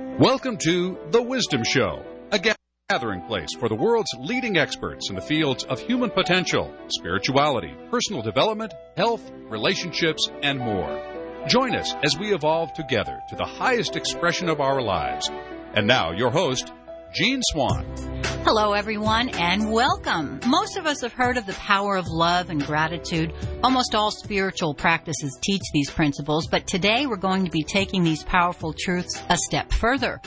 Welcome to The Wisdom Show, a gathering place for the world's leading experts in the fields of human potential, spirituality, personal development, health, relationships, and more. Join us as we evolve together to the highest expression of our lives. And now, your host, Jean Swan. Hello, everyone, and welcome. Most of us have heard of the power of love and gratitude. Almost all spiritual practices teach these principles, but today we're going to be taking these powerful truths a step further.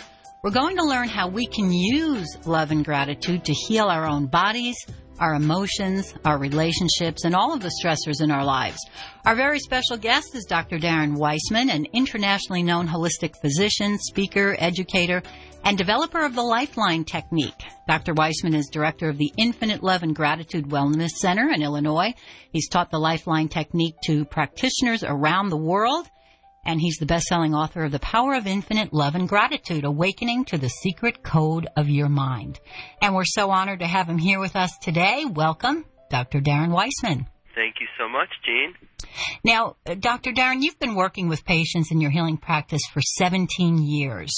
We're going to learn how we can use love and gratitude to heal our own bodies, our emotions, our relationships, and all of the stressors in our lives. Our very special guest is Dr. Darren Weissman, an internationally known holistic physician, speaker, educator, and developer of the Lifeline Technique. Dr. Weissman is director of the Infinite Love and Gratitude Wellness Center in Illinois. He's taught the Lifeline Technique to practitioners around the world and he's the best-selling author of The Power of Infinite Love and Gratitude, Awakening to the Secret Code of Your Mind. And we're so honored to have him here with us today. Welcome, Dr. Darren Weissman. Thank you so much, Jean. Now, uh, Dr. Darren, you've been working with patients in your healing practice for 17 years.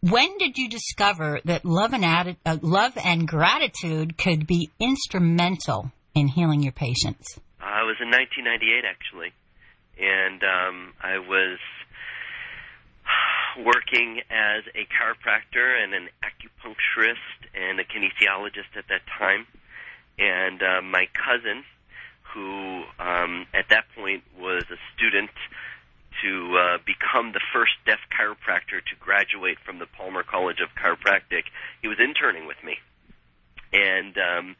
When did you discover that love and, atti- uh, love and gratitude could be instrumental in healing your patients? Uh, it was in 1998, actually and um, I was working as a chiropractor and an acupuncturist and a kinesiologist at that time. And uh, my cousin, who um, at that point was a student to uh, become the first deaf chiropractor to graduate from the Palmer College of Chiropractic, he was interning with me. And um,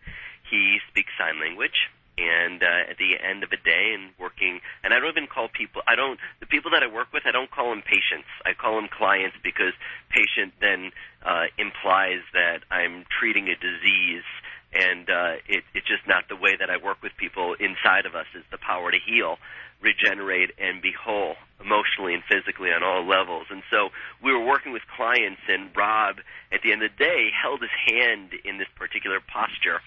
he speaks sign language and uh, at the end of a day and working and I don't even call people I don't the people that I work with I don't call them patients. I call them clients because patient then uh, implies that I'm treating a disease and uh, it, it's just not the way that I work with people inside of us is the power to heal regenerate and be whole emotionally and physically on all levels. And so we were working with clients and Rob at the end of the day held his hand in this particular posture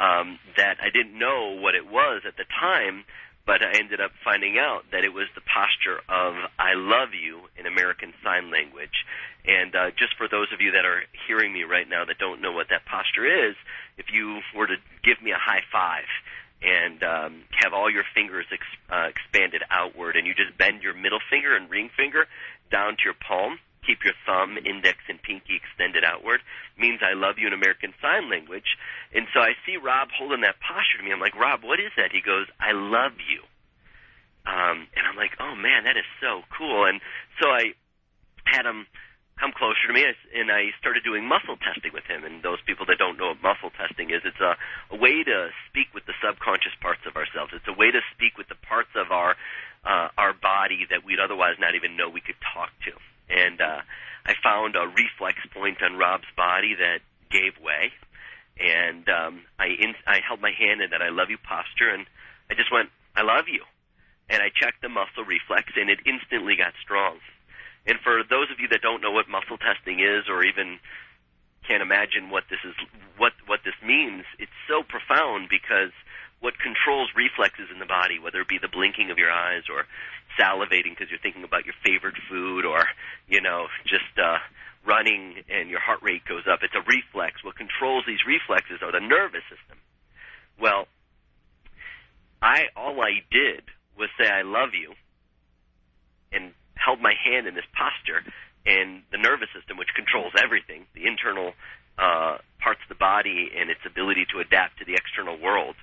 um, that I didn't know what it was at the time, but I ended up finding out that it was the posture of "I love you" in American Sign Language. And uh, just for those of you that are hearing me right now that don't know what that posture is, if you were to give me a high five and um, have all your fingers ex- uh, expanded outward, and you just bend your middle finger and ring finger down to your palm keep your thumb, index, and pinky extended outward means I love you in American Sign Language. And so I see Rob holding that posture to me. I'm like, Rob, what is that? He goes, I love you. Um, and I'm like, oh man, that is so cool. And so I had him come closer to me, and I started doing muscle testing with him. And those people that don't know what muscle testing is, it's a, a way to speak with the subconscious parts of ourselves. It's a way to speak with the parts of our uh, our body that we'd otherwise not even know we could talk to and uh, I found a reflex point on Rob's body that gave way, and um, I in, I held my hand in that I love you posture, and I just went I love you, and I checked the muscle reflex, and it instantly got strong. And for those of you that don't know what muscle testing is, or even can't imagine what this is, what what this means, it's so profound because what controls reflexes in the body, whether it be the blinking of your eyes or salivating because you're thinking about your favorite food or, you know, just uh, running and your heart rate goes up. It's a reflex. What controls these reflexes are the nervous system. Well, I all I did was say I love you and held my hand in this posture and the nervous system which controls everything, the internal uh, parts of the body and its ability to adapt to the external world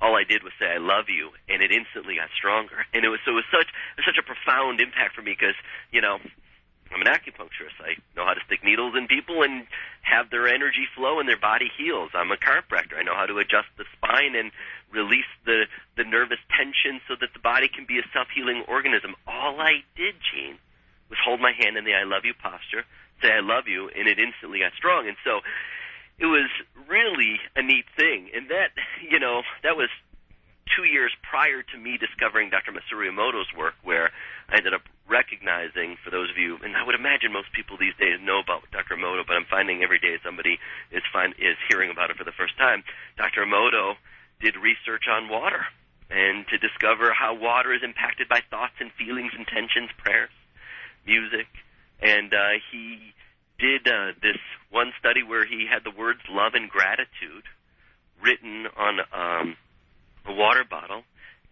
all I did was say I love you, and it instantly got stronger. And it was so it was such it was such a profound impact for me because you know I'm an acupuncturist. I know how to stick needles in people and have their energy flow and their body heals. I'm a chiropractor. I know how to adjust the spine and release the the nervous tension so that the body can be a self healing organism. All I did, Gene, was hold my hand in the I love you posture, say I love you, and it instantly got strong. And so it was really a neat thing. And that, you know, that was two years prior to me discovering Dr. Masaru Emoto's work, where I ended up recognizing, for those of you, and I would imagine most people these days know about Dr. Emoto, but I'm finding every day somebody is find, is hearing about it for the first time. Dr. Emoto did research on water and to discover how water is impacted by thoughts and feelings, intentions, prayers, music, and uh, he did uh, this one study where he had the words love and gratitude written on um, a water bottle,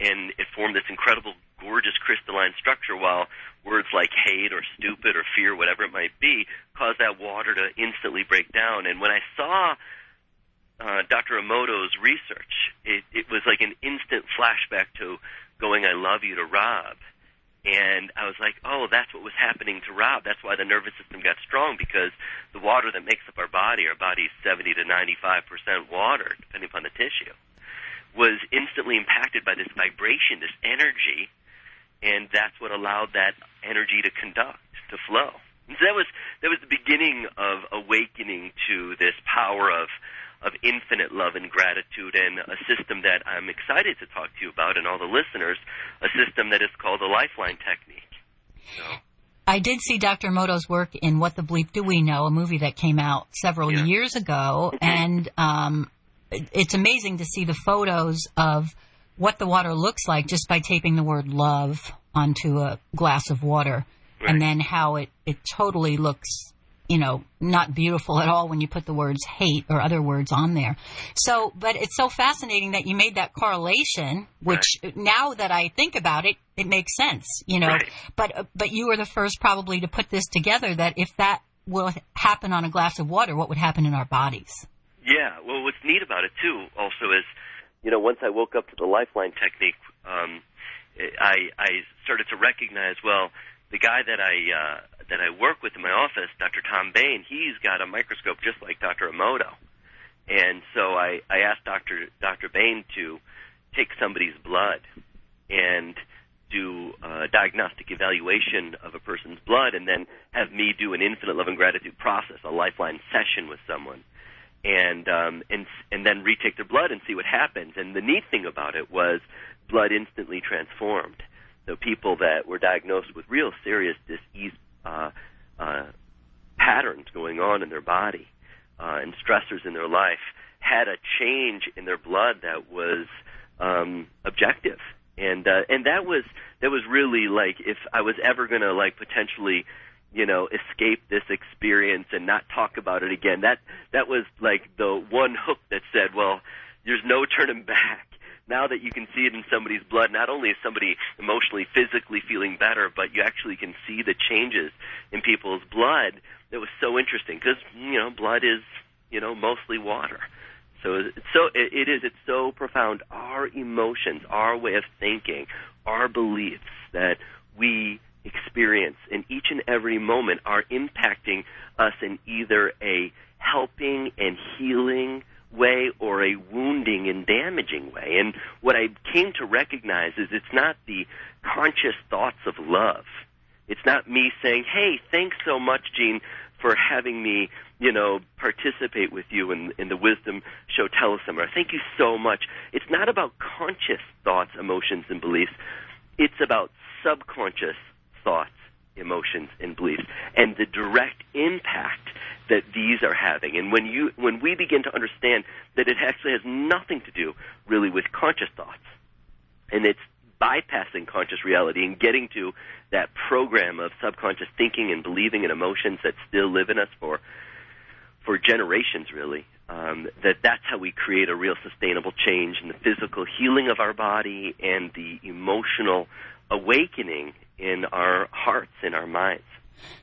and it formed this incredible, gorgeous crystalline structure. While words like hate or stupid or fear, whatever it might be, cause that water to instantly break down. And when I saw uh, Dr. Emoto's research, it, it was like an instant flashback to going "I love you" to Rob. And I was like, oh, that's what was happening to Rob. That's why the nervous system got strong because the water that makes up our body, our body's 70 to 95% water, depending upon the tissue, was instantly impacted by this vibration, this energy, and that's what allowed that energy to conduct, to flow. And so that was that was the beginning of awakening to this power of of infinite love and gratitude and a system that I'm excited to talk to you about and all the listeners, a system that is called the Lifeline Technique. So. I did see Dr. Emoto's work in What the Bleep Do We Know, a movie that came out several yeah. years ago, mm-hmm. and um, it's amazing to see the photos of what the water looks like just by taping the word love onto a glass of water, right. and then how it, it totally looks you know, not beautiful at all when you put the words hate or other words on there. So, but it's so fascinating that you made that correlation, which right. now that I think about it, it makes sense, you know, right. but, but you were the first probably to put this together that if that will happen on a glass of water, what would happen in our bodies? Yeah. Well, what's neat about it too also is, you know, once I woke up to the lifeline technique, um, I, I started to recognize, well, the guy that I uh, that I work with in my office, Dr. Tom Bain, he's got a microscope just like Dr. Emoto, and so I I asked Dr. Dr. Bain to take somebody's blood and do a diagnostic evaluation of a person's blood, and then have me do an infinite love and gratitude process, a lifeline session with someone, and um, and and then retake their blood and see what happens. And the neat thing about it was blood instantly transformed the people that were diagnosed with real serious disease uh, uh, patterns going on in their body uh, and stressors in their life had a change in their blood that was um, objective, and uh, and that was that was really like if I was ever going to like potentially you know escape this experience and not talk about it again that that was like the one hook that said well there's no turning back now that you can see it in somebody's blood, not only is somebody emotionally, physically feeling better, but you actually can see the changes in people's blood. That was so interesting because you know blood is you know mostly water. So it's so it, it is it's so profound. Our emotions, our way of thinking, our beliefs that we experience in each and every moment are impacting us in either a helping and healing way or a wounding and damaging way. And what I came to recognize is it's not the conscious thoughts of love. It's not me saying, "Hey, thanks so much, Gene, for having me, you know, participate with you in, in the Wisdom Show Teleseminar. Thank you so much." It's not about conscious thoughts, emotions, and beliefs. It's about subconscious thoughts, emotions, and beliefs, and the direct impact that these are having. And when you when we begin to understand that it actually has nothing to do really with conscious thoughts, and it's bypassing conscious reality and getting to that program of subconscious thinking and believing and emotions that still live in us for for generations really um, that that's how we create a real sustainable change in the physical healing of our body and the emotional awakening in our hearts in our minds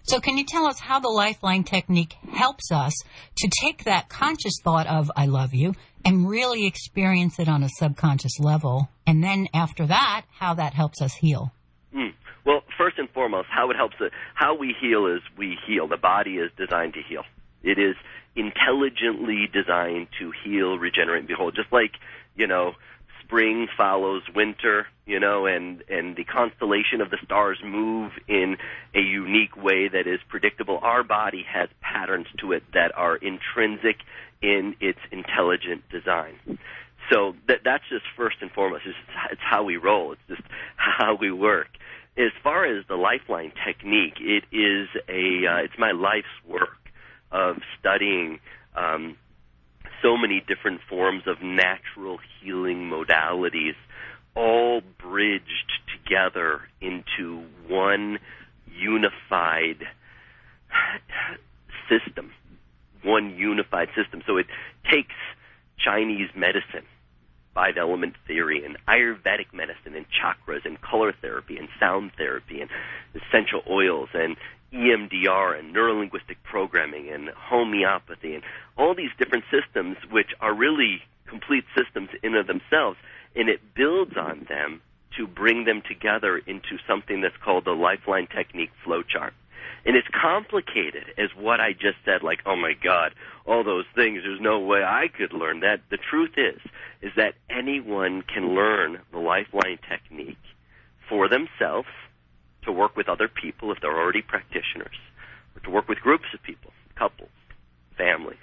so, can you tell us how the lifeline technique helps us to take that conscious thought of I love you and really experience it on a subconscious level? And then after that, how that helps us heal? Mm. Well, first and foremost, how it helps, how we heal is we heal. The body is designed to heal. It is intelligently designed to heal, regenerate, and behold. Just like, you know, spring follows winter, you know, and and the constellation of the stars move in a unique way that is predictable. Our body has patterns to it that are intrinsic in its intelligent design. So that that's just first and foremost. It's, it's how we roll. It's just how we work. As far as the lifeline technique, it is a uh, it's my life's work of studying um, so many different forms of natural healing modalities all bridged together into one unified system, one unified system. So it takes Chinese medicine, five element theory, and Ayurvedic medicine, and chakras, and color therapy, and sound therapy, and essential oils, and EMDR, and neurolinguistic programming, and homeopathy, and all these different systems, which are really complete systems in of themselves, and it builds on them to bring them together into something that's called the Lifeline Technique Flowchart. And it's complicated as what I just said, like, oh my God, all those things, there's no way I could learn that. The truth is, is that anyone can learn the Lifeline technique for themselves to work with other people if they're already practitioners, or to work with groups of people, couples, families,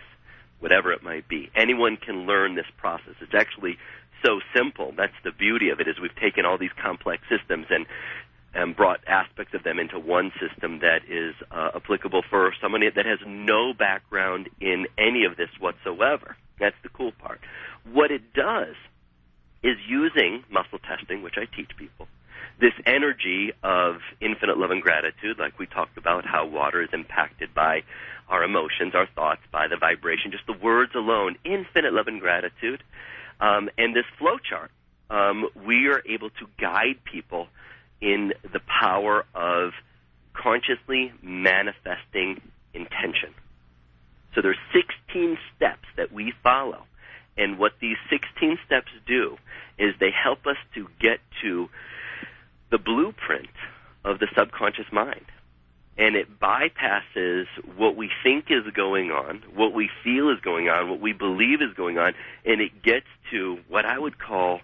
whatever it might be. Anyone can learn this process. It's actually so simple. That's the beauty of it is we've taken all these complex systems and and brought aspects of them into one system that is uh, applicable for somebody that has no background in any of this whatsoever. That's the cool part. What it does is using muscle testing, which I teach people, this energy of infinite love and gratitude, like we talked about how water is impacted by our emotions, our thoughts, by the vibration, just the words alone, infinite love and gratitude. Um, and this flow chart, um, we are able to guide people in the power of consciously manifesting intention. So there's 16 steps that we follow. And what these 16 steps do is they help us to get to the blueprint of the subconscious mind. And it bypasses what we think is going on, what we feel is going on, what we believe is going on, and it gets to what I would call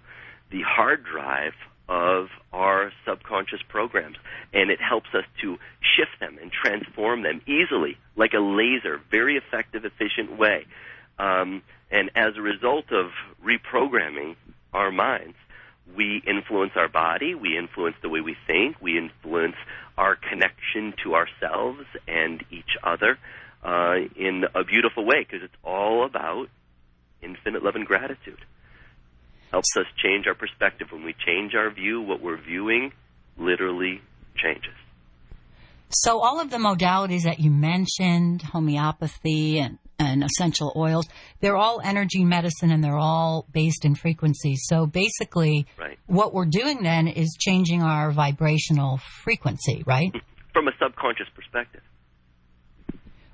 the hard drive of our subconscious programs. And it helps us to shift them and transform them easily, like a laser, very effective, efficient way. Um, and as a result of reprogramming our minds, we influence our body, we influence the way we think, we influence connection to ourselves and each other uh, in a beautiful way because it's all about infinite love and gratitude helps us change our perspective. When we change our view, what we're viewing literally changes. So all of the modalities that you mentioned, homeopathy and, and essential oils, they're all energy medicine and they're all based in frequency. So basically, right. what we're doing then is changing our vibrational frequency, right? From a subconscious perspective.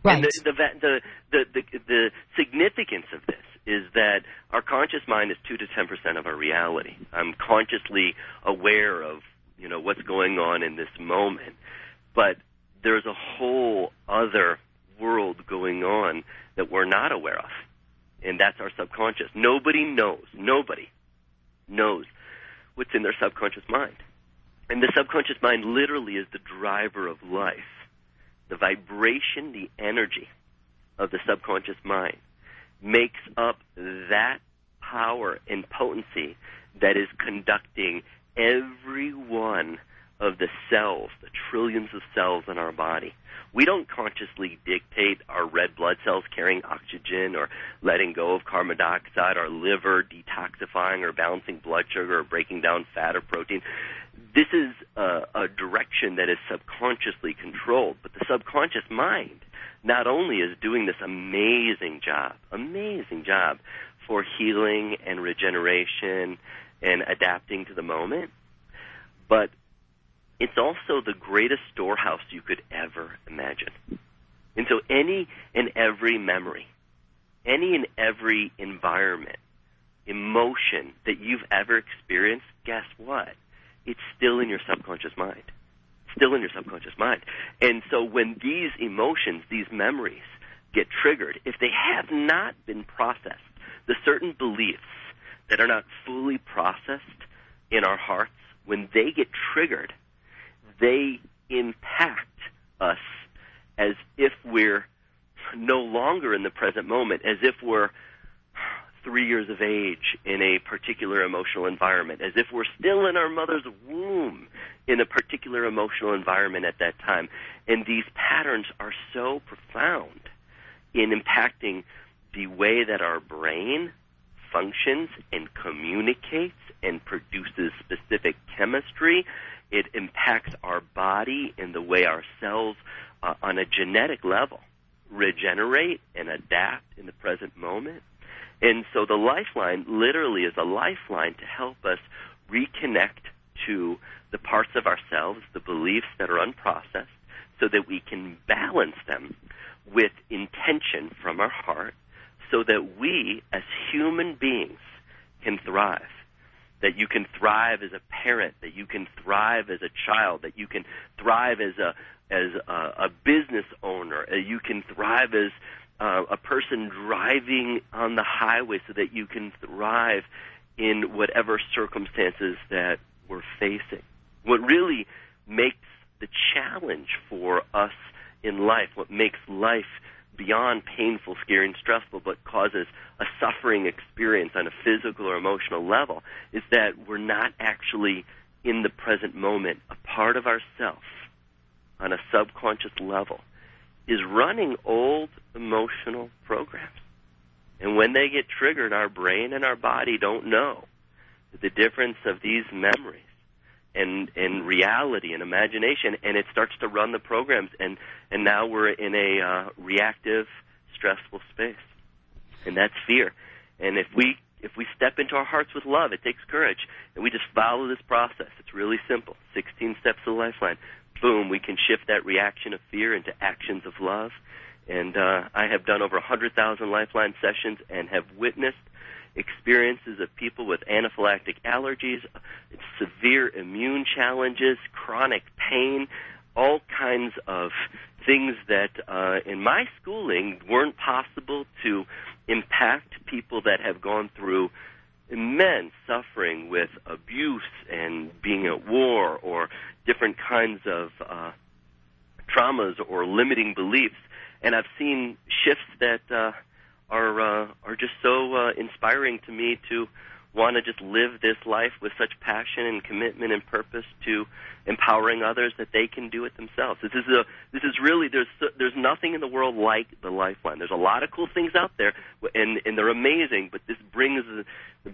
Right. And the, the, the, the, the, the significance of this is that our conscious mind is 2 to 10% of our reality. I'm consciously aware of, you know, what's going on in this moment. But there's a whole other world going on that we're not aware of. And that's our subconscious. Nobody knows, nobody knows what's in their subconscious mind. And the subconscious mind literally is the driver of life. The vibration, the energy of the subconscious mind makes up that power and potency that is conducting every one of the cells, the trillions of cells in our body. We don't consciously dictate our red blood cells carrying oxygen or letting go of carbon dioxide, our liver detoxifying or balancing blood sugar or breaking down fat or protein. This is a, a direction that is subconsciously controlled, but the subconscious mind not only is doing this amazing job, amazing job for healing and regeneration and adapting to the moment, but it's also the greatest storehouse you could ever imagine. And so any and every memory, any and every environment, emotion that you've ever experienced, guess what? It's still in your subconscious mind still in your subconscious mind. And so when these emotions, these memories get triggered, if they have not been processed, the certain beliefs that are not fully processed in our hearts, when they get triggered, they impact us as if we're no longer in the present moment, as if we're three years of age in a particular emotional environment, as if we're still in our mother's womb in a particular emotional environment at that time. And these patterns are so profound in impacting the way that our brain functions and communicates and produces specific chemistry. It impacts our body in the way our cells, uh, on a genetic level, regenerate and adapt in the present moment. And so the lifeline literally is a lifeline to help us reconnect to the parts of ourselves, the beliefs that are unprocessed, so that we can balance them with intention from our heart so that we as human beings can thrive. That you can thrive as a parent, that you can thrive as a child, that you can thrive as a as a, a business owner, uh, you can thrive as uh, a person driving on the highway, so that you can thrive in whatever circumstances that we're facing. What really makes the challenge for us in life, what makes life beyond painful, scary, and stressful, but causes a suffering experience on a physical or emotional level, is that we're not actually in the present moment. A part of ourself, on a subconscious level, is running old emotional programs. And when they get triggered, our brain and our body don't know the difference of these memories and and reality and imagination, and it starts to run the programs, and and now we're in a uh, reactive, stressful space, and that's fear. And if we if we step into our hearts with love, it takes courage, and we just follow this process. It's really simple. 16 steps of the lifeline. Boom, we can shift that reaction of fear into actions of love. And uh, I have done over 100,000 lifeline sessions and have witnessed experiences of people with anaphylactic allergies, severe immune challenges, chronic pain, all kinds of things that uh, in my schooling weren't possible to impact people that have gone through immense suffering with abuse and being at war or different kinds of uh, traumas or limiting beliefs. And I've seen shifts that uh, are uh, are just so uh, inspiring to me to want to just live this life with such passion and commitment and purpose to empowering others that they can do it themselves. This is a this is really there's there's nothing in the world like the Lifeline. There's a lot of cool things out there, and and they're amazing. But this brings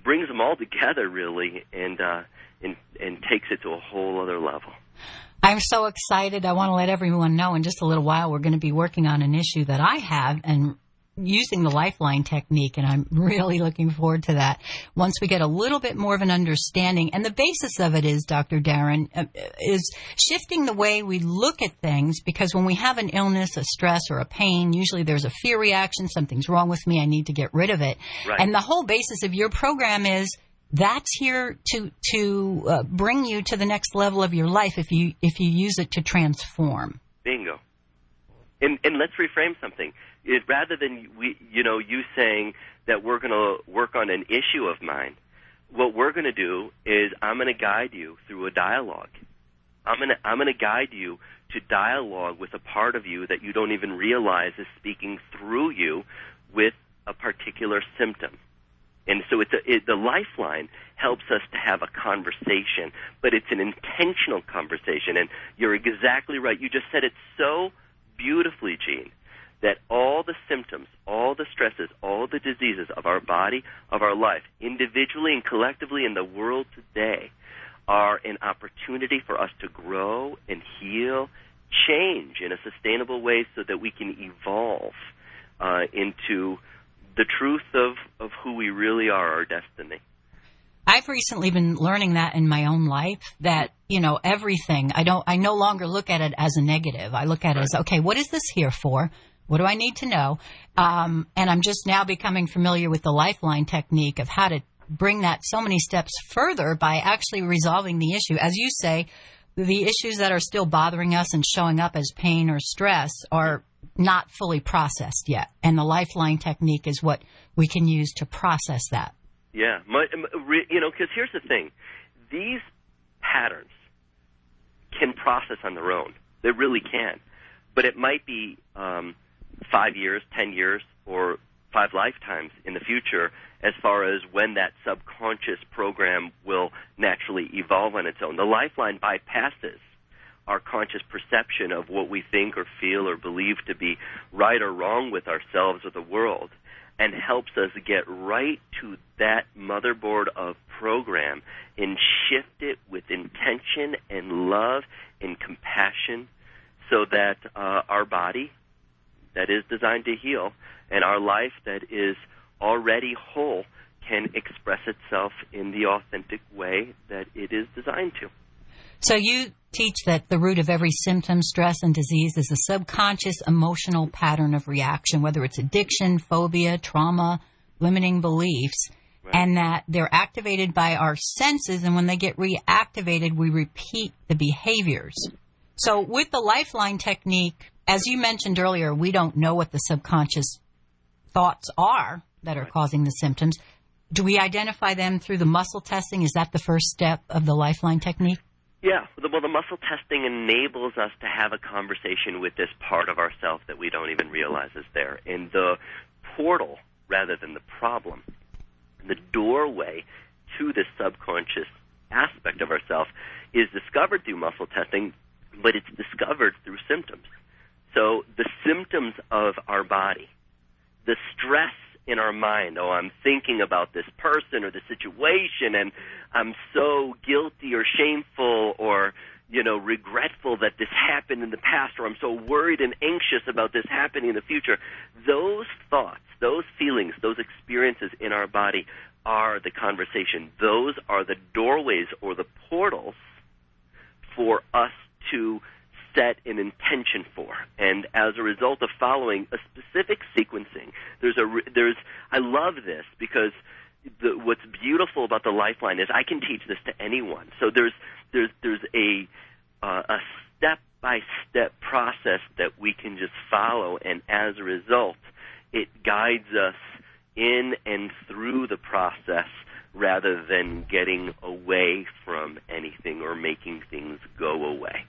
brings them all together really, and uh, and and takes it to a whole other level. I'm so excited. I want to let everyone know in just a little while we're going to be working on an issue that I have and using the lifeline technique, and I'm really looking forward to that. Once we get a little bit more of an understanding, and the basis of it is, Dr. Darren, uh, is shifting the way we look at things because when we have an illness, a stress, or a pain, usually there's a fear reaction, something's wrong with me, I need to get rid of it. Right. And the whole basis of your program is that's here to to uh, bring you to the next level of your life if you if you use it to transform. Bingo. And and let's reframe something it, rather than we, you know, you saying that we're going to work on an issue of mine, what we're going to do is I'm going to guide you through a dialogue. I'm going to I'm going to guide you to dialogue with a part of you that you don't even realize is speaking through you with a particular symptom. And so it's a, it, the lifeline helps us to have a conversation, but it's an intentional conversation. And you're exactly right. You just said it so beautifully, Gene that all the symptoms, all the stresses, all the diseases of our body, of our life, individually and collectively in the world today, are an opportunity for us to grow and heal, change in a sustainable way so that we can evolve uh, into the truth of, of who we really are, our destiny. I've recently been learning that in my own life that, you know, everything, I don't, I no longer look at it as a negative. I look at it as, okay, what is this here for? What do I need to know? Um, and I'm just now becoming familiar with the lifeline technique of how to bring that so many steps further by actually resolving the issue. As you say, the issues that are still bothering us and showing up as pain or stress are not fully processed yet. And the lifeline technique is what we can use to process that. Yeah. My, you know, because here's the thing these patterns can process on their own. They really can. But it might be um, five years, ten years, or five lifetimes in the future as far as when that subconscious program will naturally evolve on its own. The lifeline bypasses our conscious perception of what we think or feel or believe to be right or wrong with ourselves or the world and helps us get right to that motherboard of program and shift it with intention and love and compassion so that uh, our body that is designed to heal, and our life that is already whole can express itself in the authentic way that it is designed to. So you teach that the root of every symptom, stress, and disease is a subconscious emotional pattern of reaction, whether it's addiction, phobia, trauma, limiting beliefs, right. and that they're activated by our senses, and when they get reactivated, we repeat the behaviors. So with the lifeline technique, as you mentioned earlier, we don't know what the subconscious thoughts are that are right. causing the symptoms. Do we identify them through the muscle testing? Is that the first step of the lifeline technique? Yeah, well, the muscle testing enables us to have a conversation with this part of ourself that we don't even realize is there. And the portal, rather than the problem, the doorway to this subconscious aspect of ourself is discovered through muscle testing, but it's discovered through symptoms. So the symptoms of our body, the stress in our mind. Oh, I'm thinking about this person or the situation, and I'm so guilty or shameful or you know regretful that this happened in the past, or I'm so worried and anxious about this happening in the future. Those thoughts, those feelings, those experiences in our body are the conversation. Those are the doorways or the portals for us to set an intention for. And as a result of following a specific sequencing, there's a there's I love this because the, what's beautiful about the lifeline is I can teach this to anyone. So there's there's there's a uh, a step by step process that we can just follow, and as a result, it guides us in and through the process rather than getting away from anything or making things go away.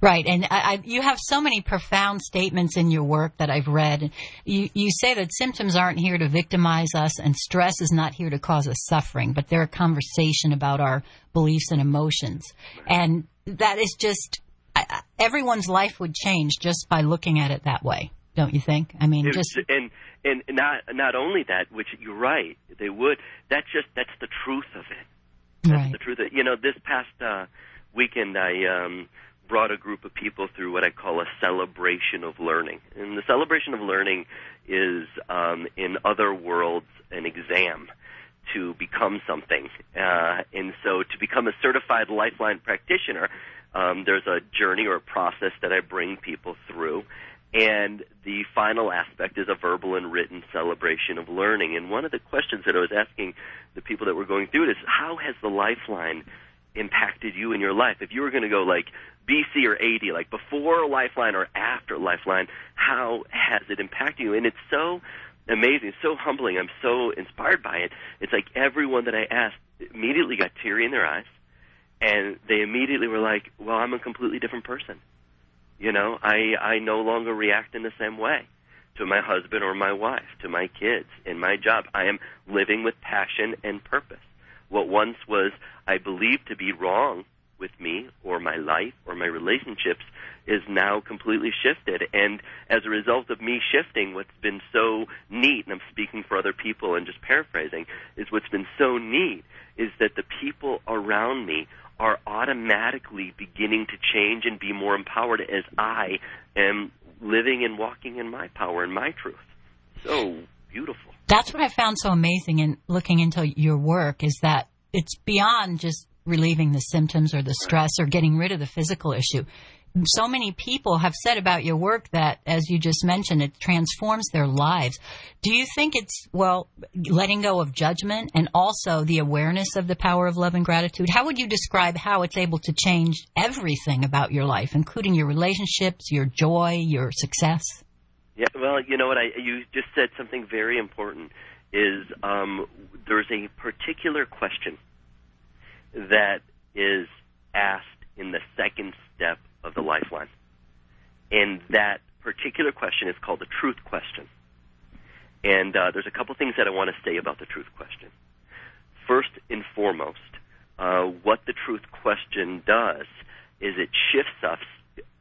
Right, and I, I, you have so many profound statements in your work that I've read. You, you say that symptoms aren't here to victimize us, and stress is not here to cause us suffering, but they're a conversation about our beliefs and emotions. And that is just everyone's life would change just by looking at it that way, don't you think? I mean, just and and not not only that, which you're right, they would. That's just that's the truth of it. That's right. the truth. Of, you know, this past uh, weekend, I um, brought a group of people through what I call a celebration of learning. And the celebration of learning is, um, in other worlds, an exam to become something. Uh, and so to become a certified lifeline practitioner, um, there's a journey or a process that I bring people through. And the final aspect is a verbal and written celebration of learning. And one of the questions that I was asking the people that were going through it is, how has the lifeline impacted you in your life? If you were going to go like BC or AD, like before Lifeline or after Lifeline, how has it impacted you? And it's so amazing, so humbling. I'm so inspired by it. It's like everyone that I asked immediately got teary in their eyes, and they immediately were like, "Well, I'm a completely different person." You know, I I no longer react in the same way to my husband or my wife, to my kids, in my job. I am living with passion and purpose. What once was I believed to be wrong with me or my life or my relationships is now completely shifted. And as a result of me shifting, what's been so neat, and I'm speaking for other people and just paraphrasing, is what's been so neat is that the people around me are automatically beginning to change and be more empowered as I am living and walking in my power and my truth. So beautiful. That's what I found so amazing in looking into your work is that it's beyond just relieving the symptoms or the stress or getting rid of the physical issue. So many people have said about your work that, as you just mentioned, it transforms their lives. Do you think it's, well, letting go of judgment and also the awareness of the power of love and gratitude? How would you describe how it's able to change everything about your life, including your relationships, your joy, your success? Yeah, well, you know what? I you just said something very important. Is um, there's a particular question that is asked in the second step of the lifeline. And that particular question is called the truth question. And uh, there's a couple things that I want to say about the truth question. First and foremost, uh, what the truth question does is it shifts us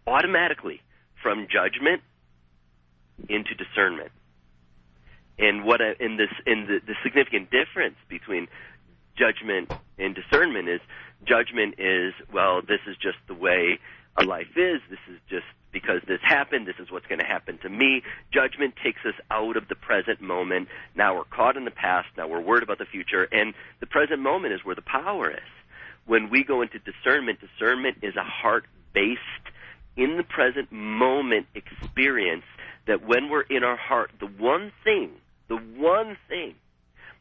automatically from judgment into discernment. And what I, in this in the, the significant difference between judgment and discernment is judgment is well this is just the way a life is this is just because this happened, this is what's going to happen to me. Judgment takes us out of the present moment. Now we're caught in the past, now we're worried about the future, and the present moment is where the power is. When we go into discernment, discernment is a heart based, in the present moment experience that when we're in our heart, the one thing, the one thing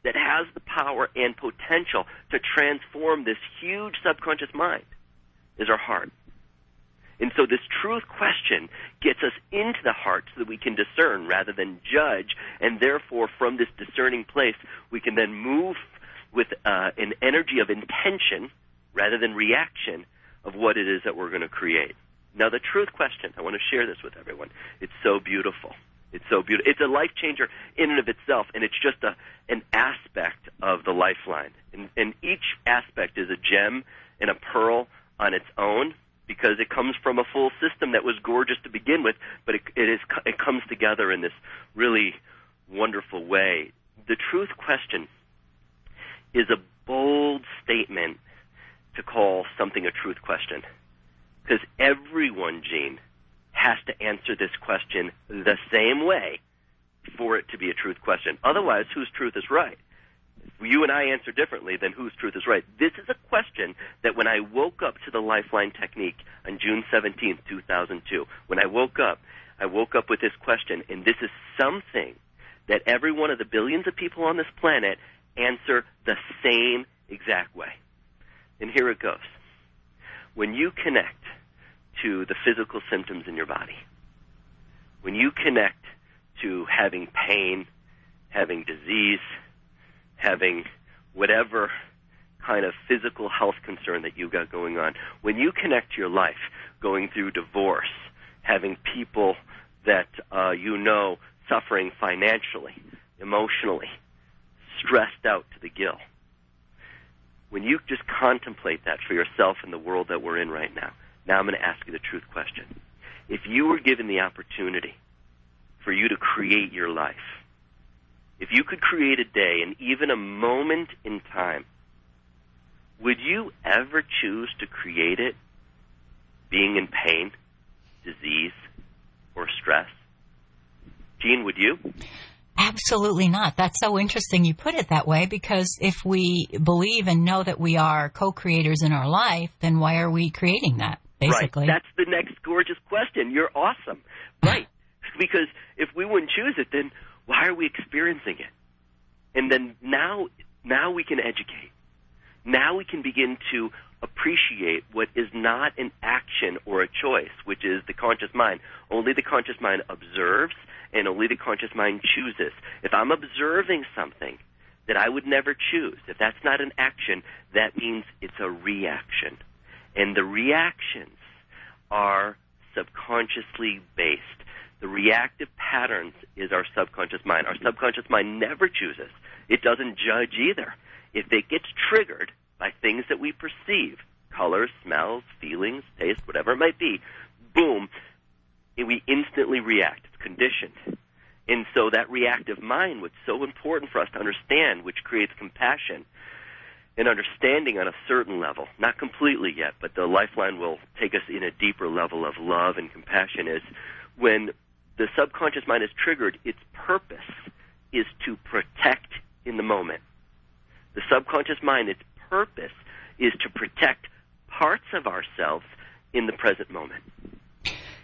that has the power and potential to transform this huge subconscious mind is our heart. And so this truth question gets us into the heart so that we can discern rather than judge, and therefore from this discerning place we can then move with uh, an energy of intention rather than reaction of what it is that we're going to create. Now the truth question, I want to share this with everyone. It's so beautiful. It's so beautiful. It's a life changer in and of itself, and it's just a an aspect of the lifeline. And, and each aspect is a gem and a pearl on its own because it comes from a full system that was gorgeous to begin with, but it, it is it comes together in this really wonderful way. The truth question is a bold statement to call something a truth question, because everyone, Gene, has to answer this question the same way for it to be a truth question. Otherwise, whose truth is right? You and I answer differently, than whose truth is right? This is a question that when I woke up to the Lifeline technique on June 17, 2002, when I woke up, I woke up with this question, and this is something that every one of the billions of people on this planet answer the same exact way. And here it goes. When you connect to the physical symptoms in your body, when you connect to having pain, having disease, having whatever kind of physical health concern that you got going on, when you connect your life, going through divorce, having people that uh, you know suffering financially, emotionally, stressed out to the gill, when you just contemplate that for yourself in the world that we're in right now, now I'm going to ask you the truth question. If you were given the opportunity for you to create your life. If you could create a day and even a moment in time, would you ever choose to create it being in pain, disease, or stress? Gene, would you? Absolutely not. That's so interesting you put it that way because if we believe and know that we are co-creators in our life, then why are we creating that? Basically. Right. That's the next gorgeous question. You're awesome. Right. because if we wouldn't choose it, then why are we experiencing it? And then now, now we can educate. Now we can begin to appreciate what is not an action or a choice, which is the conscious mind. Only the conscious mind observes, and only the conscious mind chooses. If I'm observing something that I would never choose, if that's not an action, that means it's a reaction. And the reactions are subconsciously based. The reactive patterns is our subconscious mind. Our subconscious mind never chooses. It doesn't judge either. If it gets triggered by things that we perceive, colors, smells, feelings, taste, whatever it might be, boom, we instantly react. It's conditioned. And so that reactive mind, what's so important for us to understand, which creates compassion and understanding on a certain level, not completely yet, but the lifeline will take us in a deeper level of love and compassion, is when the subconscious mind is triggered, its purpose is to protect in the moment. The subconscious mind, its purpose is to protect parts of ourselves in the present moment.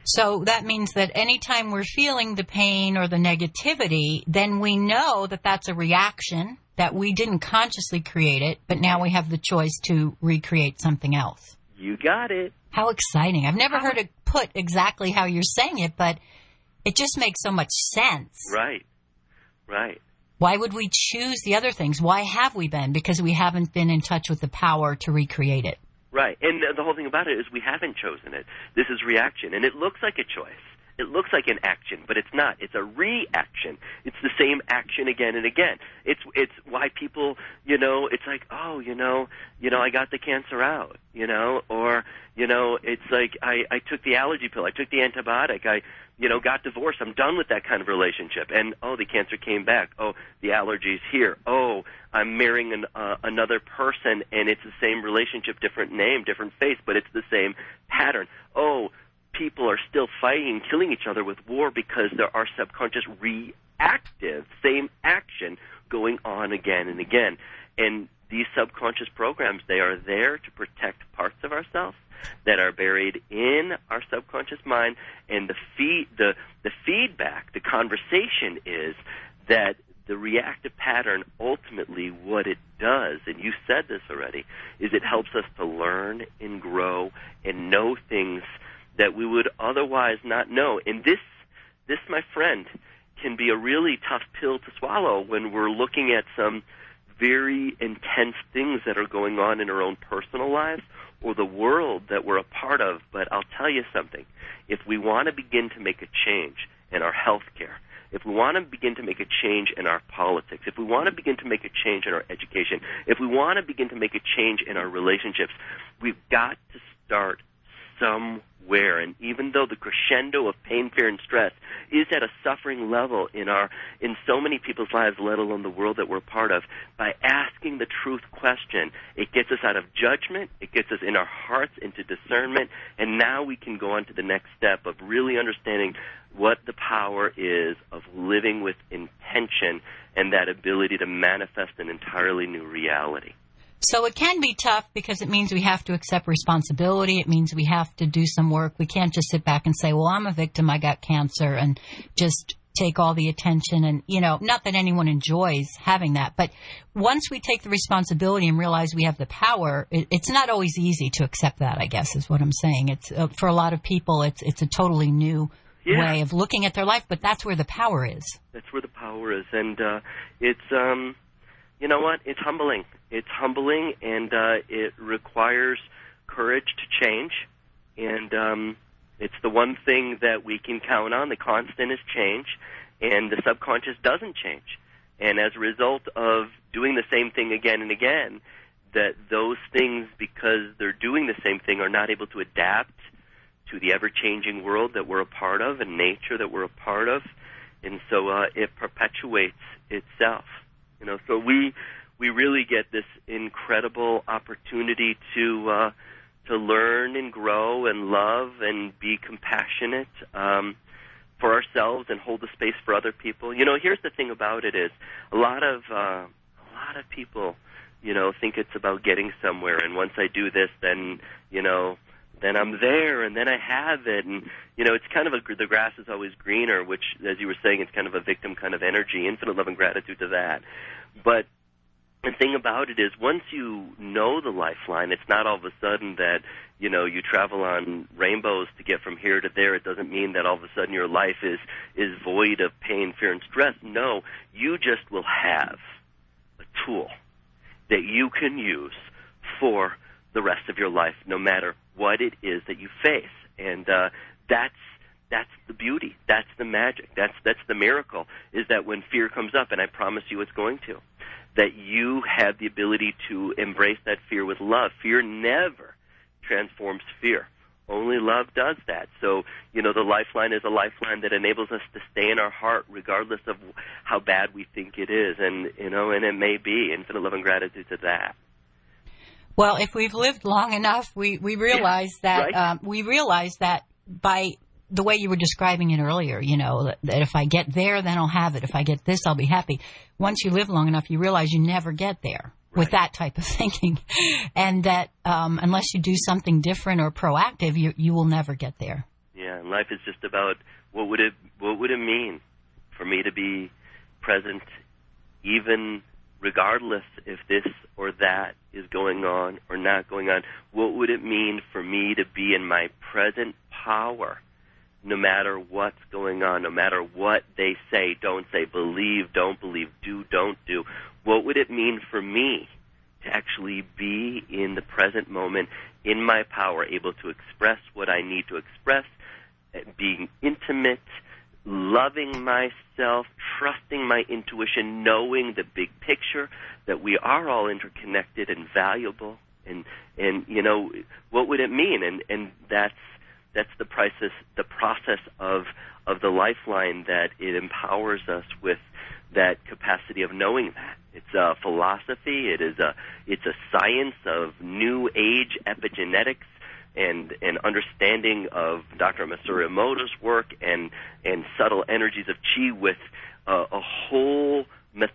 So that means that anytime we're feeling the pain or the negativity, then we know that that's a reaction, that we didn't consciously create it, but now we have the choice to recreate something else. You got it. How exciting. I've never heard it put exactly how you're saying it, but it just makes so much sense. Right. Right. Why would we choose the other things? Why have we been? Because we haven't been in touch with the power to recreate it. Right. And the whole thing about it is we haven't chosen it. This is reaction. And it looks like a choice. It looks like an action, but it's not. It's a reaction. It's the same action again and again. It's it's why people, you know, it's like, oh, you know, you know, I got the cancer out, you know, or you know, it's like I I took the allergy pill, I took the antibiotic, I you know, got divorced. I'm done with that kind of relationship. And oh, the cancer came back. Oh, the allergies here. Oh, I'm marrying an, uh, another person, and it's the same relationship, different name, different face, but it's the same pattern. Oh, people are still fighting, and killing each other with war because there are subconscious reactive, same action going on again and again. And these subconscious programs, they are there to protect parts of ourselves that are buried in our subconscious mind and the feed the the feedback the conversation is that the reactive pattern ultimately what it does and you said this already is it helps us to learn and grow and know things that we would otherwise not know and this this my friend can be a really tough pill to swallow when we're looking at some very intense things that are going on in our own personal lives or the world that we're a part of. But I'll tell you something. If we want to begin to make a change in our health care, if we want to begin to make a change in our politics, if we want to begin to make a change in our education, if we want to begin to make a change in our relationships, we've got to start somewhere. And even though the crescendo of pain, fear, and stress is at a suffering level in our in so many people's lives, let alone the world that we're part of, by asking the truth question, it gets us out of judgment, it gets us in our hearts into discernment, and now we can go on to the next step of really understanding what the power is of living with intention and that ability to manifest an entirely new reality. So it can be tough because it means we have to accept responsibility. It means we have to do some work. We can't just sit back and say, well, I'm a victim. I got cancer and just take all the attention. And, you know, not that anyone enjoys having that, but once we take the responsibility and realize we have the power, it, it's not always easy to accept that, I guess is what I'm saying. It's uh, for a lot of people, it's, it's a totally new yeah. way of looking at their life, but that's where the power is. That's where the power is. And, uh, it's, um, you know what? It's humbling. It's humbling, and uh, it requires courage to change. And um, it's the one thing that we can count on. The constant is change, and the subconscious doesn't change. And as a result of doing the same thing again and again, that those things, because they're doing the same thing, are not able to adapt to the ever-changing world that we're a part of and nature that we're a part of, and so uh, it perpetuates itself. You know, so we we really get this incredible opportunity to uh, to learn and grow and love and be compassionate um, for ourselves and hold the space for other people. You know, here's the thing about it is a lot of uh, a lot of people, you know, think it's about getting somewhere, and once I do this, then you know. Then I'm there, and then I have it, and you know it's kind of a the grass is always greener, which, as you were saying, it's kind of a victim kind of energy. Infinite love and gratitude to that, but the thing about it is once you know the lifeline it's not all of a sudden that you know you travel on rainbows to get from here to there. It doesn't mean that all of a sudden your life is is void of pain fear and stress. No you just will have a tool that you can use for the rest of your life no matter what it is that you face and uh that's that's the beauty that's the magic that's that's the miracle is that when fear comes up and i promise you it's going to that you have the ability to embrace that fear with love. Fear never transforms fear. Only love does that. So, you know, the lifeline is a lifeline that enables us to stay in our heart regardless of how bad we think it is. And, you know, and it may be infinite love and gratitude to that. Well, if we've lived long enough, we, we realize that, right? um, we realize that by the way you were describing it earlier, you know, that, that, if I get there, then I'll have it. If I get this, I'll be happy. Once you live long enough, you realize you never get there right. with that type of thinking. And that, um, unless you do something different or proactive, you, you will never get there. Yeah. And life is just about what would it, what would it mean for me to be present even regardless if this or that is going on or not going on? What would it mean for me to be in my present power? no matter what's going on, no matter what they say, don't say, believe, don't believe, do, don't do. What would it mean for me to actually be in the present moment, in my power, able to express what I need to express, eh, being intimate, loving myself, trusting my intuition, knowing the big picture that we are all interconnected and valuable. And and you know what would it mean? And and that's that's the process the process of of the lifeline that it empowers us with that capacity of knowing that. It's a philosophy. It is a it's a science of new age epigenetics and and understanding of Dr. Masaru Emoto's work and and subtle energies of chi with uh, a whole method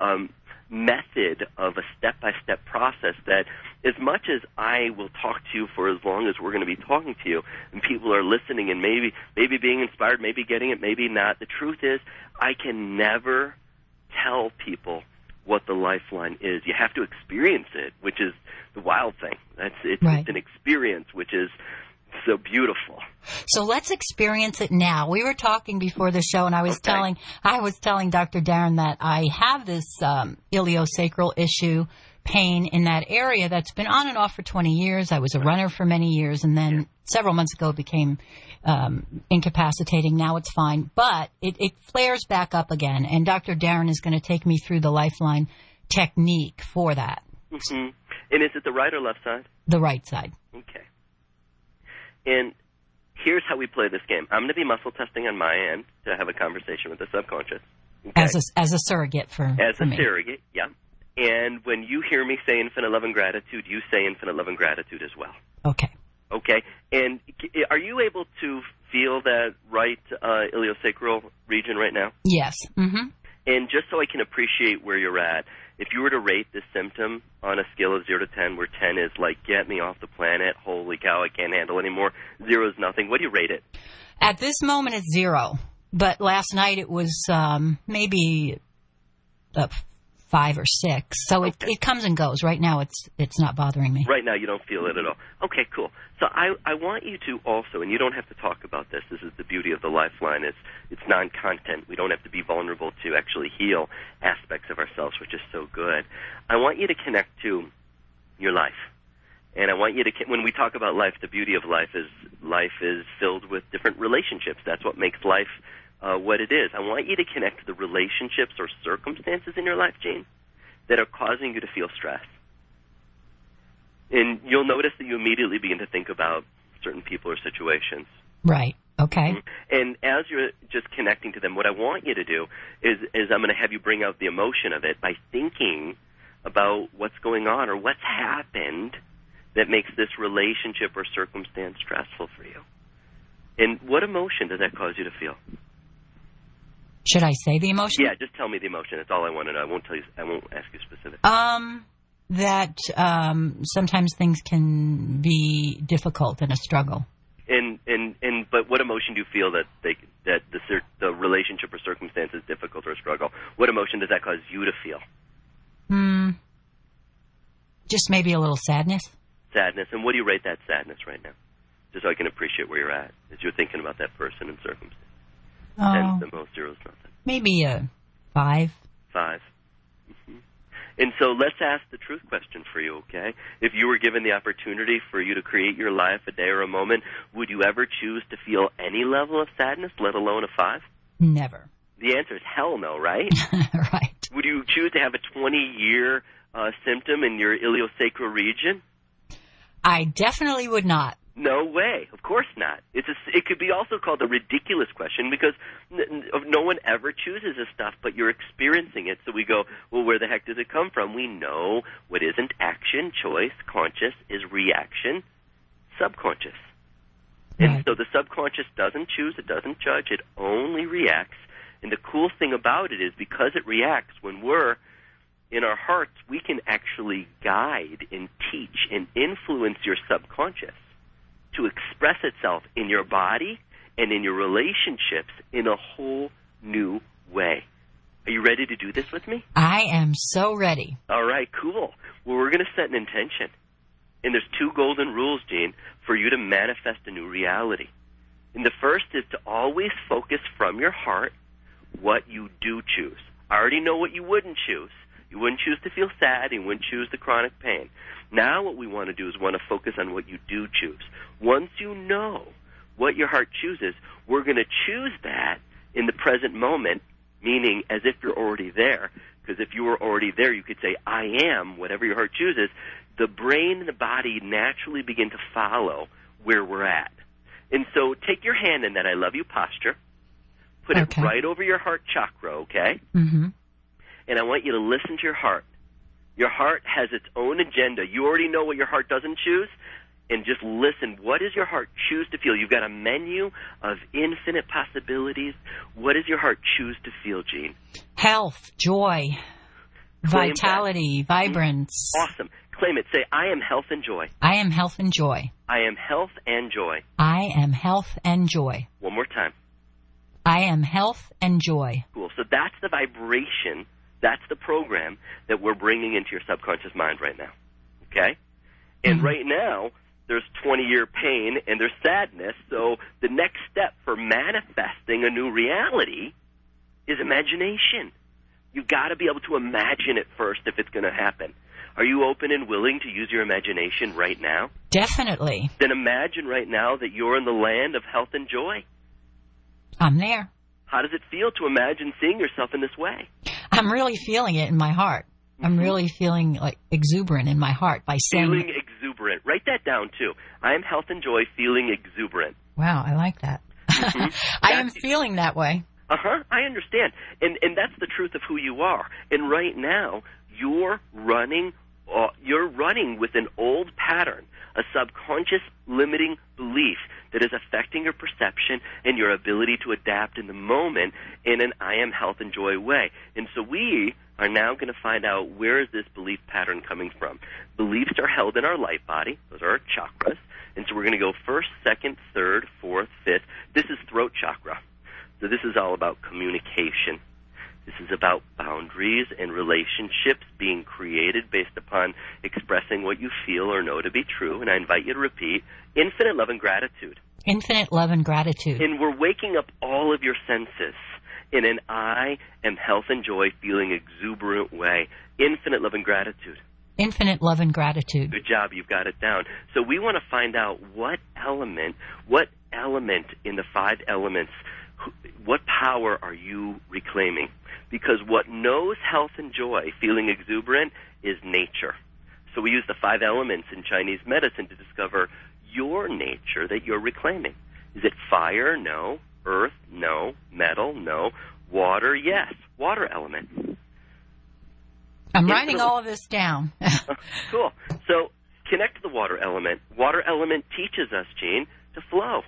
um, method of a step-by-step process that as much as I will talk to you for as long as we're going to be talking to you and people are listening and maybe maybe being inspired, maybe getting it, maybe not, the truth is I can never tell people what the lifeline is. You have to experience it, which is the wild thing. That's it's, Right. it's an experience which is so beautiful. So let's experience it now. We were talking before the show, and I was Okay. telling I was telling Dr. Darren that I have this um, iliosacral issue, pain in that area that's been on and off for 20 years. I was a runner for many years, and then several months ago it became um, incapacitating. Now it's fine, but it, it flares back up again. And Dr. Darren is going to take me through the Lifeline technique for that, hmm And is it the right or left side? the right side. Okay. And here's how we play this game. I'm going to be muscle testing on my end to have a conversation with the subconscious. Okay? As a, as a surrogate for, As for a me. surrogate, yeah. And when you hear me say infinite love and gratitude, you say infinite love and gratitude as well. Okay. Okay? And are you able to feel that right uh, iliosacral region right now? Yes. Mm-hmm. And just so I can appreciate where you're at, if you were to rate this symptom on a scale of 0 to 10, where 10 is like, get me off the planet, holy cow, I can't handle anymore, 0 is nothing, what do you rate it? At this moment, it's zero. But last night it was um, maybe a five or six. So it, it comes and goes. Right now, it's it's not bothering me. Right now, you don't feel it at all. Okay, cool. So I, I want you to also, and you don't have to talk about this. This is the beauty of the lifeline. It's it's non-content. We don't have to be vulnerable to actually heal aspects of ourselves, which is so good. I want you to connect to your life, and I want you to. When we talk about life, the beauty of life is life is filled with different relationships. That's what makes life uh, what it is. I want you to connect to the relationships or circumstances in your life, Jane, that are causing you to feel stress. And you'll notice that you immediately begin to think about certain people or situations. Right. Okay. And as you're just connecting to them, what I want you to do is, is I'm going to have you bring out the emotion of it by thinking about what's going on or what's happened that makes this relationship or circumstance stressful for you. And what emotion does that cause you to feel? Should I say the emotion? Yeah, just tell me the emotion. That's all I want to know. I won't tell you. I won't ask you specific. Um, that um, sometimes things can be difficult and a struggle. And and and but what emotion do you feel that they that the the relationship or circumstance is difficult or a struggle? What emotion does that cause you to feel? Hmm. Just maybe a little sadness. Sadness. And what do you rate that sadness right now? Just so I can appreciate where you're at as you're thinking about that person and circumstance. Oh, Ten's the most, zero's nothing. maybe a five. 5 hmm And so let's ask the truth question for you, okay? If you were given the opportunity for you to create your life a day or a moment, would you ever choose to feel any level of sadness, let alone a five? Never. The answer is hell no, right? right. Would you choose to have a 20 year uh, symptom in your iliosacral region? I definitely would not. No way. Of course not. It's a, it could be also called a ridiculous question because n- n- no one ever chooses this stuff, but you're experiencing it. So we go, well, where the heck does it come from? We know what isn't action, choice, conscious is reaction, subconscious. And so the subconscious doesn't choose, it doesn't judge, it only reacts. And the cool thing about it is because it reacts, when we're in our hearts, we can actually guide and teach and influence your subconscious to express itself in your body and in your relationships in a whole new way. Are you ready to do this with me? I am so ready. All right, cool. Well, we're going to set an intention. And there's two golden rules, Gene, for you to manifest a new reality. And the first is to always focus from your heart what you do choose. I already know what you wouldn't choose. You wouldn't choose to feel sad. You wouldn't choose the chronic pain. Now what we want to do is want to focus on what you do choose. Once you know what your heart chooses, we're going to choose that in the present moment, meaning as if you're already there. Because if you were already there, you could say, I am, whatever your heart chooses. The brain and the body naturally begin to follow where we're at. And so take your hand in that I love you posture, put Okay. it right over your heart chakra, okay? Mm-hmm. And I want you to listen to your heart. Your heart has its own agenda. You already know what your heart doesn't choose, and just listen. What does your heart choose to feel? You've got a menu of infinite possibilities. What does your heart choose to feel, Gene? Health, joy, Claim vitality, mm-hmm. vibrance. Awesome. Claim it. Say, I am health and joy. I am health and joy. I am health and joy. I am health and joy. One more time. I am health and joy. Cool. So that's the vibration, that's the program that we're bringing into your subconscious mind right now. Okay? And Mhm. right now, there's 20 year pain and there's sadness. So the next step for manifesting a new reality is imagination. You've got to be able to imagine it first if it's going to happen. Are you open and willing to use your imagination right now? Definitely. Then imagine right now that you're in the land of health and joy. I'm there. How does it feel to imagine seeing yourself in this way? I'm really feeling it in my heart. I'm really feeling like exuberant in my heart by saying, Feeling exuberant. Write that down too. I am health and joy, feeling exuberant. "Wow, I like that." I am feeling that way. Uh huh. I understand, and and that's the truth of who you are. And right now, you're running. Uh, you're running with an old pattern, a subconscious limiting belief that is affecting your perception and your ability to adapt in the moment in an I am health and joy way. And so we are now going to find out where is this belief pattern coming from. Beliefs are held in our light body; those are our chakras. And so we're going to go first, second, third, fourth, fifth. This is throat chakra. So this is all about communication. This is about boundaries and relationships being created based upon expressing what you feel or know to be true. And I invite you to repeat infinite love and gratitude. Infinite love and gratitude. And we're waking up all of your senses in an I am health and joy feeling exuberant way. Infinite love and gratitude. Infinite love and gratitude. Good job, you've got it down. So we want to find out what element, what element in the five elements, what power are you reclaiming? Because what knows health and joy, feeling exuberant, is nature. So we use the five elements in Chinese medicine to discover your nature that you're reclaiming. Is it fire? No. Earth? No. Metal? No. Water? Yes. Water element. I'm writing all of this down. cool. So connect to the water element. Water element teaches us, Gene, to flow.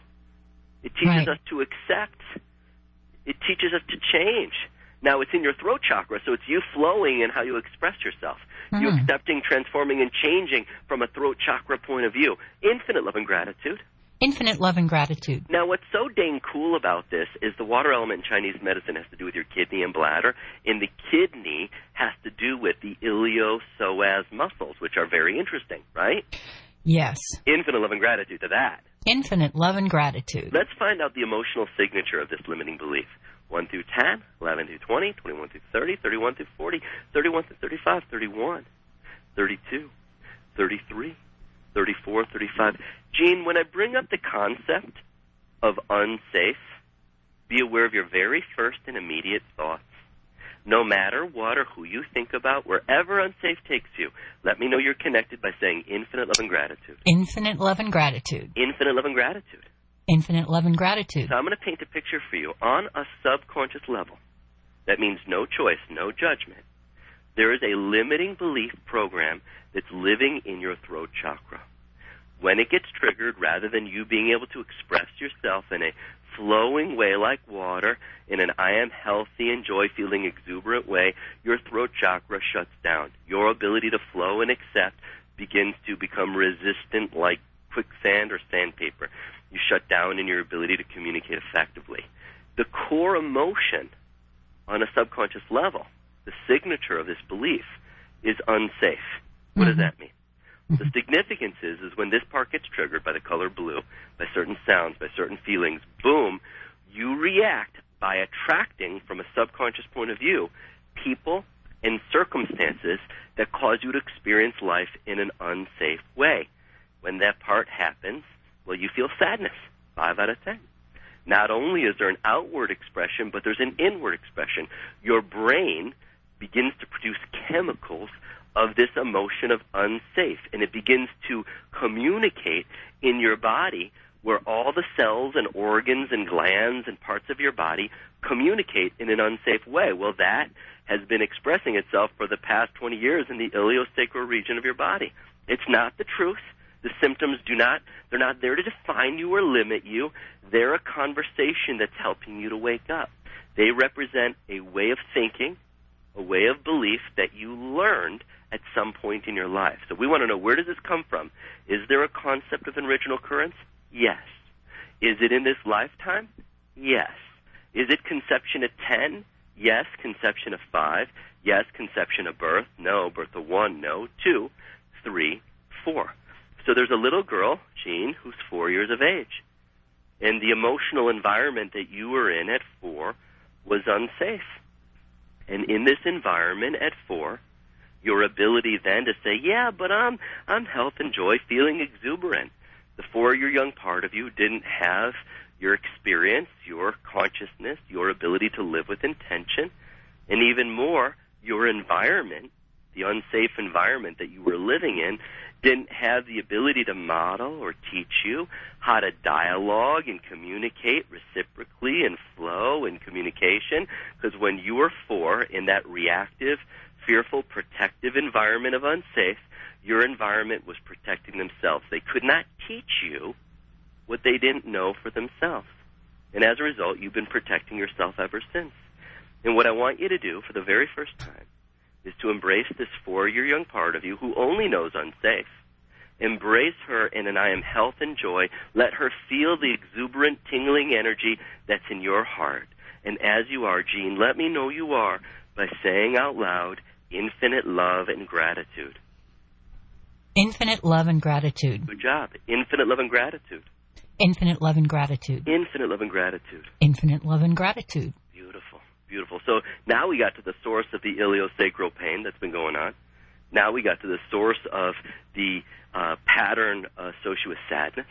It teaches Right. us to accept. It teaches us to change. Now it's in your throat chakra, so it's you flowing and how you express yourself. You Mhm. accepting, transforming, and changing from a throat chakra point of view. Infinite love and gratitude. Infinite love and gratitude. Now, what's so dang cool about this is the water element in Chinese medicine has to do with your kidney and bladder, and the kidney has to do with the iliopsoas muscles, which are very interesting, right? Yes. Infinite love and gratitude to that. Infinite love and gratitude. Let's find out the emotional signature of this limiting belief. 1 through 10, 11 through 20, 21 through 30, 31 through 40, 31 through 35, 31, 32, 33, 34, 35. Gene, when I bring up the concept of unsafe, be aware of your very first and immediate thoughts. No matter what or who you think about, wherever unsafe takes you, let me know you're connected by saying infinite love and gratitude. Infinite love and gratitude. Infinite love and gratitude. Infinite love and gratitude. So I'm going to paint a picture for you on a subconscious level. That means no choice, no judgment. There is a limiting belief program that's living in your throat chakra. When it gets triggered, rather than you being able to express yourself in a flowing way like water, in an I am healthy and joy feeling exuberant way, your throat chakra shuts down. Your ability to flow and accept begins to become resistant like quicksand or sandpaper. You shut down in your ability to communicate effectively. The core emotion on a subconscious level, the signature of this belief, is unsafe. What does Mhm. that mean? The significance is, is when this part gets triggered by the color blue, by certain sounds, by certain feelings, boom, you react by attracting, from a subconscious point of view, people and circumstances that cause you to experience life in an unsafe way. When that part happens, well, you feel sadness. Five out of ten. Not only is there an outward expression, but there's an inward expression. Your brain begins to produce chemicals of this emotion of unsafe, and it begins to communicate in your body where all the cells and organs and glands and parts of your body communicate in an unsafe way. Well, that has been expressing itself for the past 20 years in the iliosacral region of your body. It's not the truth. The symptoms do not, they're not there to define you or limit you. They're a conversation that's helping you to wake up. They represent a way of thinking, a way of belief that you learned at some point in your life. So we want to know where does this come from? Is there a concept of original occurrence? Yes. Is it in this lifetime? Yes. Is it conception at 10? Yes. Conception of 5? Yes. Conception of birth? No. Birth of 1? No. 2, 3, 4. So there's a little girl, Jean, who's 4 years of age. And the emotional environment that you were in at 4 was unsafe. And in this environment at 4, your ability then to say, "Yeah, but I'm I'm health and joy, feeling exuberant." The four-year young part of you didn't have your experience, your consciousness, your ability to live with intention, and even more, your environment, the unsafe environment that you were living in, didn't have the ability to model or teach you how to dialogue and communicate reciprocally and flow in communication. Because when you were four in that reactive, fearful, protective environment of unsafe, your environment was protecting themselves. They could not teach you what they didn't know for themselves. And as a result, you've been protecting yourself ever since. And what I want you to do for the very first time is to embrace this four year young part of you who only knows unsafe. Embrace her in an I am health and joy. Let her feel the exuberant, tingling energy that's in your heart. And as you are, Jean, let me know you are by saying out loud, infinite love and gratitude. Infinite love and gratitude. Good job. Infinite love and gratitude. Infinite love and gratitude. Infinite love and gratitude. Infinite love and gratitude. Beautiful. So now we got to the source of the iliosacral pain that's been going on. Now we got to the source of the uh, pattern associated with sadness.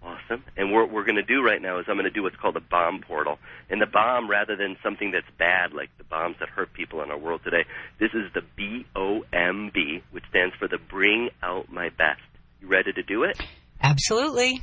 Awesome. And what we're going to do right now is I'm going to do what's called a bomb portal. And the bomb, rather than something that's bad, like the bombs that hurt people in our world today, this is the B O M B, which stands for the Bring Out My Best. You ready to do it? Absolutely.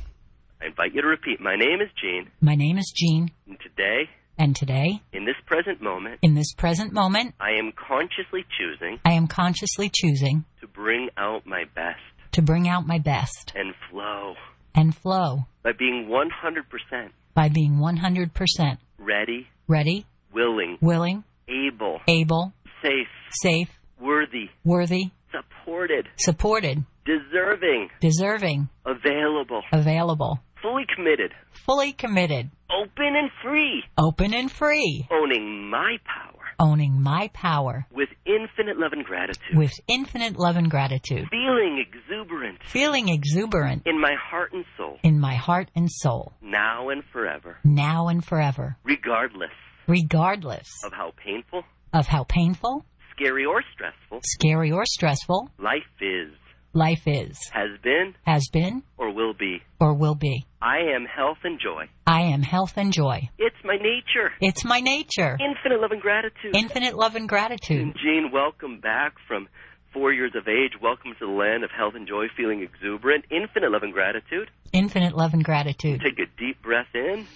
I invite you to repeat. My name is Jean. My name is Jean. And today, And today, in this present moment, in this present moment, I am consciously choosing I am consciously choosing to bring out my best to bring out my best and flow. and flow. By being 100% by being 100% ready, ready, willing, willing, able, able, safe, safe, worthy, worthy, supported, supported, deserving, deserving, available, available, fully committed, fully committed, open and free, open and free, owning my power. Owning my power. With infinite love and gratitude, with infinite love and gratitude, feeling exuberant. Feeling exuberant. In my heart and soul, in my heart and soul, now and forever, now and forever, regardless. Regardless. Of how painful, of how painful, scary, or stressful. Scary, or stressful. Life is, life is, has been, has been, or will be. or will be. I am health and joy. I am health and joy. It's my nature. It's my nature. Infinite love and gratitude. Infinite love and gratitude. And Jean, welcome back from four years of age. Welcome to the land of health and joy, feeling exuberant. Infinite love and gratitude. Infinite love and gratitude. Take a deep breath in.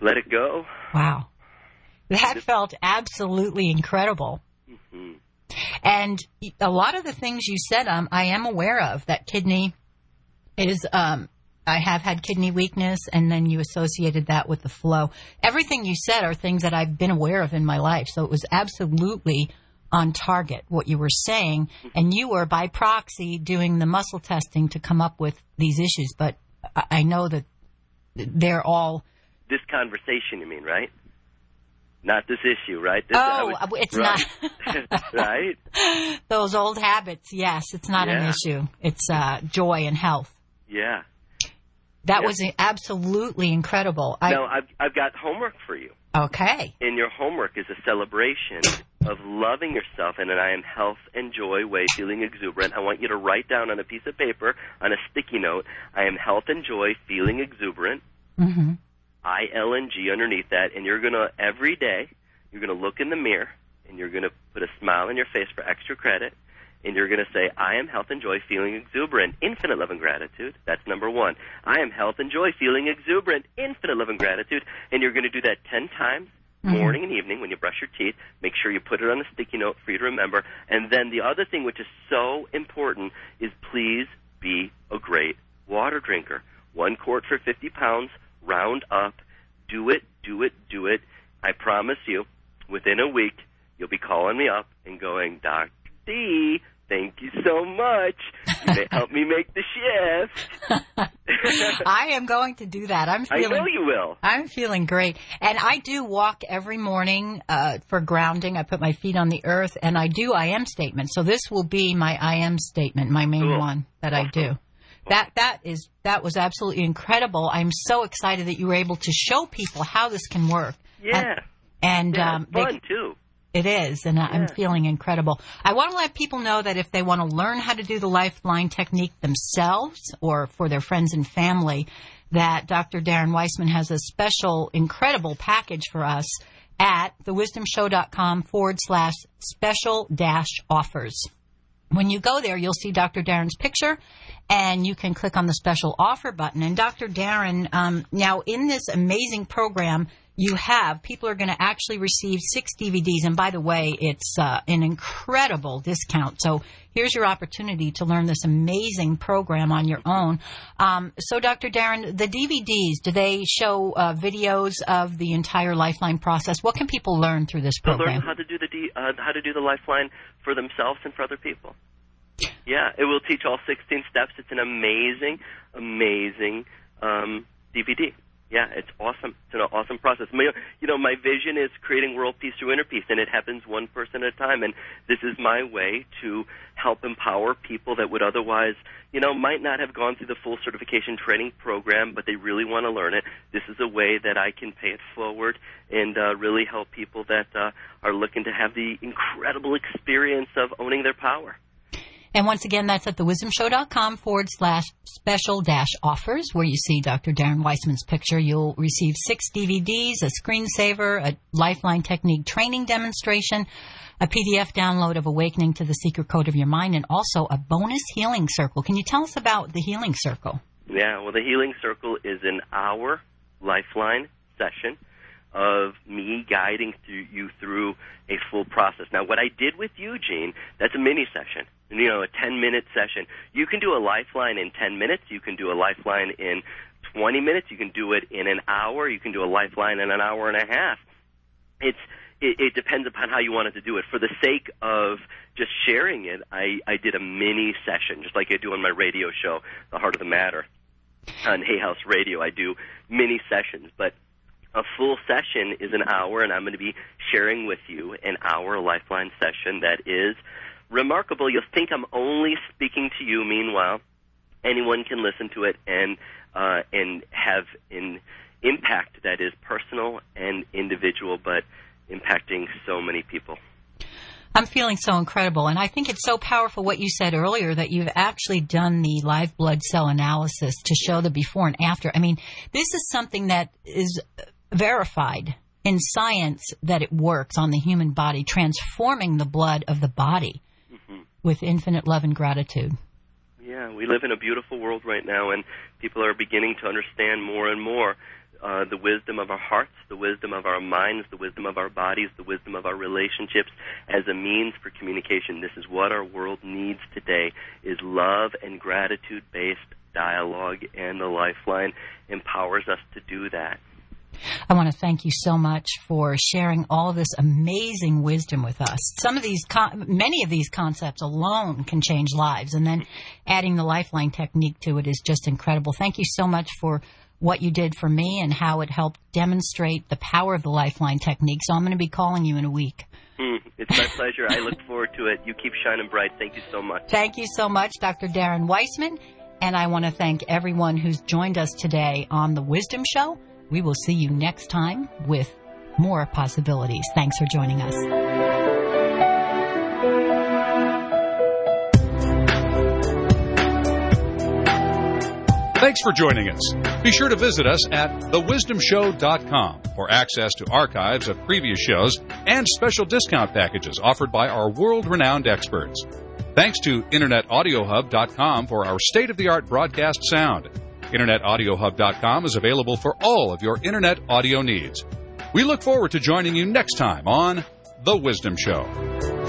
Let it go. Wow. That felt absolutely incredible. hmm And a lot of the things you said, um, I am aware of. That kidney is, um, I have had kidney weakness, and then you associated that with the flow. Everything you said are things that I've been aware of in my life. So it was absolutely on target what you were saying, and you were by proxy doing the muscle testing to come up with these issues. But I I know that they're all. This conversation, you mean, right? Not this issue, right? This, Oh, it's right. not. right? Those old habits, yes, it's not an issue. It's uh, joy and health. Yeah. That Yeah. was absolutely incredible. I, now, I've, I've got homework for you. okay. And your homework is a celebration of loving yourself in an I am health and joy way, feeling exuberant. I want you to write down on a piece of paper, on a sticky note, I am health and joy, feeling exuberant. hmm I L N G underneath that, and you're gonna every day you're gonna look in the mirror and you're gonna put a smile on your face for extra credit, and you're gonna say, I am health and joy, feeling exuberant, infinite love and gratitude. That's number one. I am health and joy, feeling exuberant, infinite love and gratitude, and you're gonna do that ten times. Mhm. Morning and evening when you brush your teeth, make sure you put it on a sticky note for you to remember. And then the other thing which is so important is please be a great water drinker. One quart for 50 pounds, round up. Do it, do it, do it. I promise you, within a week, you'll be calling me up and going, Dr. D, thank you so much. You may help me make the shift. I am going to do that. I'm feeling, I know you will. I'm feeling great. And I do walk every morning uh, for grounding. I put my feet on the earth and I do I am statements. So this will be my I am statement, my main Cool. one that Awesome. I do. That that is that was absolutely incredible. I'm so excited that you were able to show people how this can work. Yeah. And yeah, um, it's they fun too. It is, and I- I'm feeling incredible. I want to let people know that if they want to learn how to do the lifeline technique themselves or for their friends and family, that Dr. Darren Weissman has a special, incredible package for us at thewisdomshow.com forward slash special dash offers. When you go there, you'll see Dr. Darren's picture and you can click on the special offer button. And Dr. Darren, um, now in this amazing program, you have people are going to actually receive six DVDs. And by the way, it's uh, an incredible discount. So here's your opportunity to learn this amazing program on your own. Um, so, Dr. Darren, the DVDs, do they show uh, videos of the entire Lifeline process? What can people learn through this They'll program? learn how to do the D, uh, how to do the lifeline for themselves and for other people. Yeah, it will teach all 16 steps. It's an amazing, amazing um, DVD. Yeah, it's awesome. It's an awesome process. My, you know, my vision is creating world peace through inner peace, and it happens one person at a time. And this is my way to help empower people that would otherwise, you know, might not have gone through the full certification training program, but they really want to learn it. This is a way that I can pay it forward and uh, really help people that uh, are looking to have the incredible experience of owning their power. And once again, that's at thewisdomshow.com forward slash special dash offers, where you see Dr. Darren Weissman's picture. You'll receive six DVDs, a screensaver, a lifeline technique training demonstration, a PDF download of Awakening to the Secret Code of Your Mind, and also a bonus healing circle. Can you tell us about the healing circle? Yeah, well, the Healing Circle is an hour lifeline session of me guiding you through a full process. Now, what I did with you, Gene, that's a mini session. You know, a 10 minute session. You can do a lifeline in 10 minutes. You can do a lifeline in 20 minutes. You can do it in an hour. You can do a lifeline in an hour and a half. It's it, it depends upon how you wanted to do it. For the sake of just sharing it, I, I did a mini session, just like I do on my radio show, The Heart of the Matter on Hay House Radio. I do mini sessions, but a full session is an hour, and I'm going to be sharing with you an hour Lifeline session that is remarkable. You'll think I'm only speaking to you. Meanwhile, anyone can listen to it and uh, and have an impact that is personal and individual, but impacting so many people. I'm feeling so incredible. And I think it's so powerful what you said earlier that you've actually done the live blood cell analysis to show the before and after. I mean, this is something that is verified in science that it works on the human body, transforming the blood of the body with infinite love and gratitude. Yeah, we live in a beautiful world right now, and people are beginning to understand more and more uh, the wisdom of our hearts, the wisdom of our minds, the wisdom of our bodies, the wisdom of our relationships as a means for communication. This is what our world needs today: is love and gratitude-based dialogue, and the Lifeline empowers us to do that. I want to thank you so much for sharing all of this amazing wisdom with us. Some of these, con- many of these concepts alone can change lives, and then adding the lifeline technique to it is just incredible. Thank you so much for what you did for me and how it helped demonstrate the power of the lifeline technique. So I'm going to be calling you in a week. Hmm, it's my pleasure. I look forward to it. You keep shining bright. Thank you so much. Thank you so much, Dr. Darren Weissman. And I want to thank everyone who's joined us today on The Wisdom Show. We will see you next time with more possibilities. Thanks for joining us. Thanks for joining us. Be sure to visit us at thewisdomshow.com for access to archives of previous shows and special discount packages offered by our world renowned experts. Thanks to InternetAudioHub.com for our state of the art broadcast sound. InternetAudioHub.com is available for all of your Internet audio needs. We look forward to joining you next time on The Wisdom Show.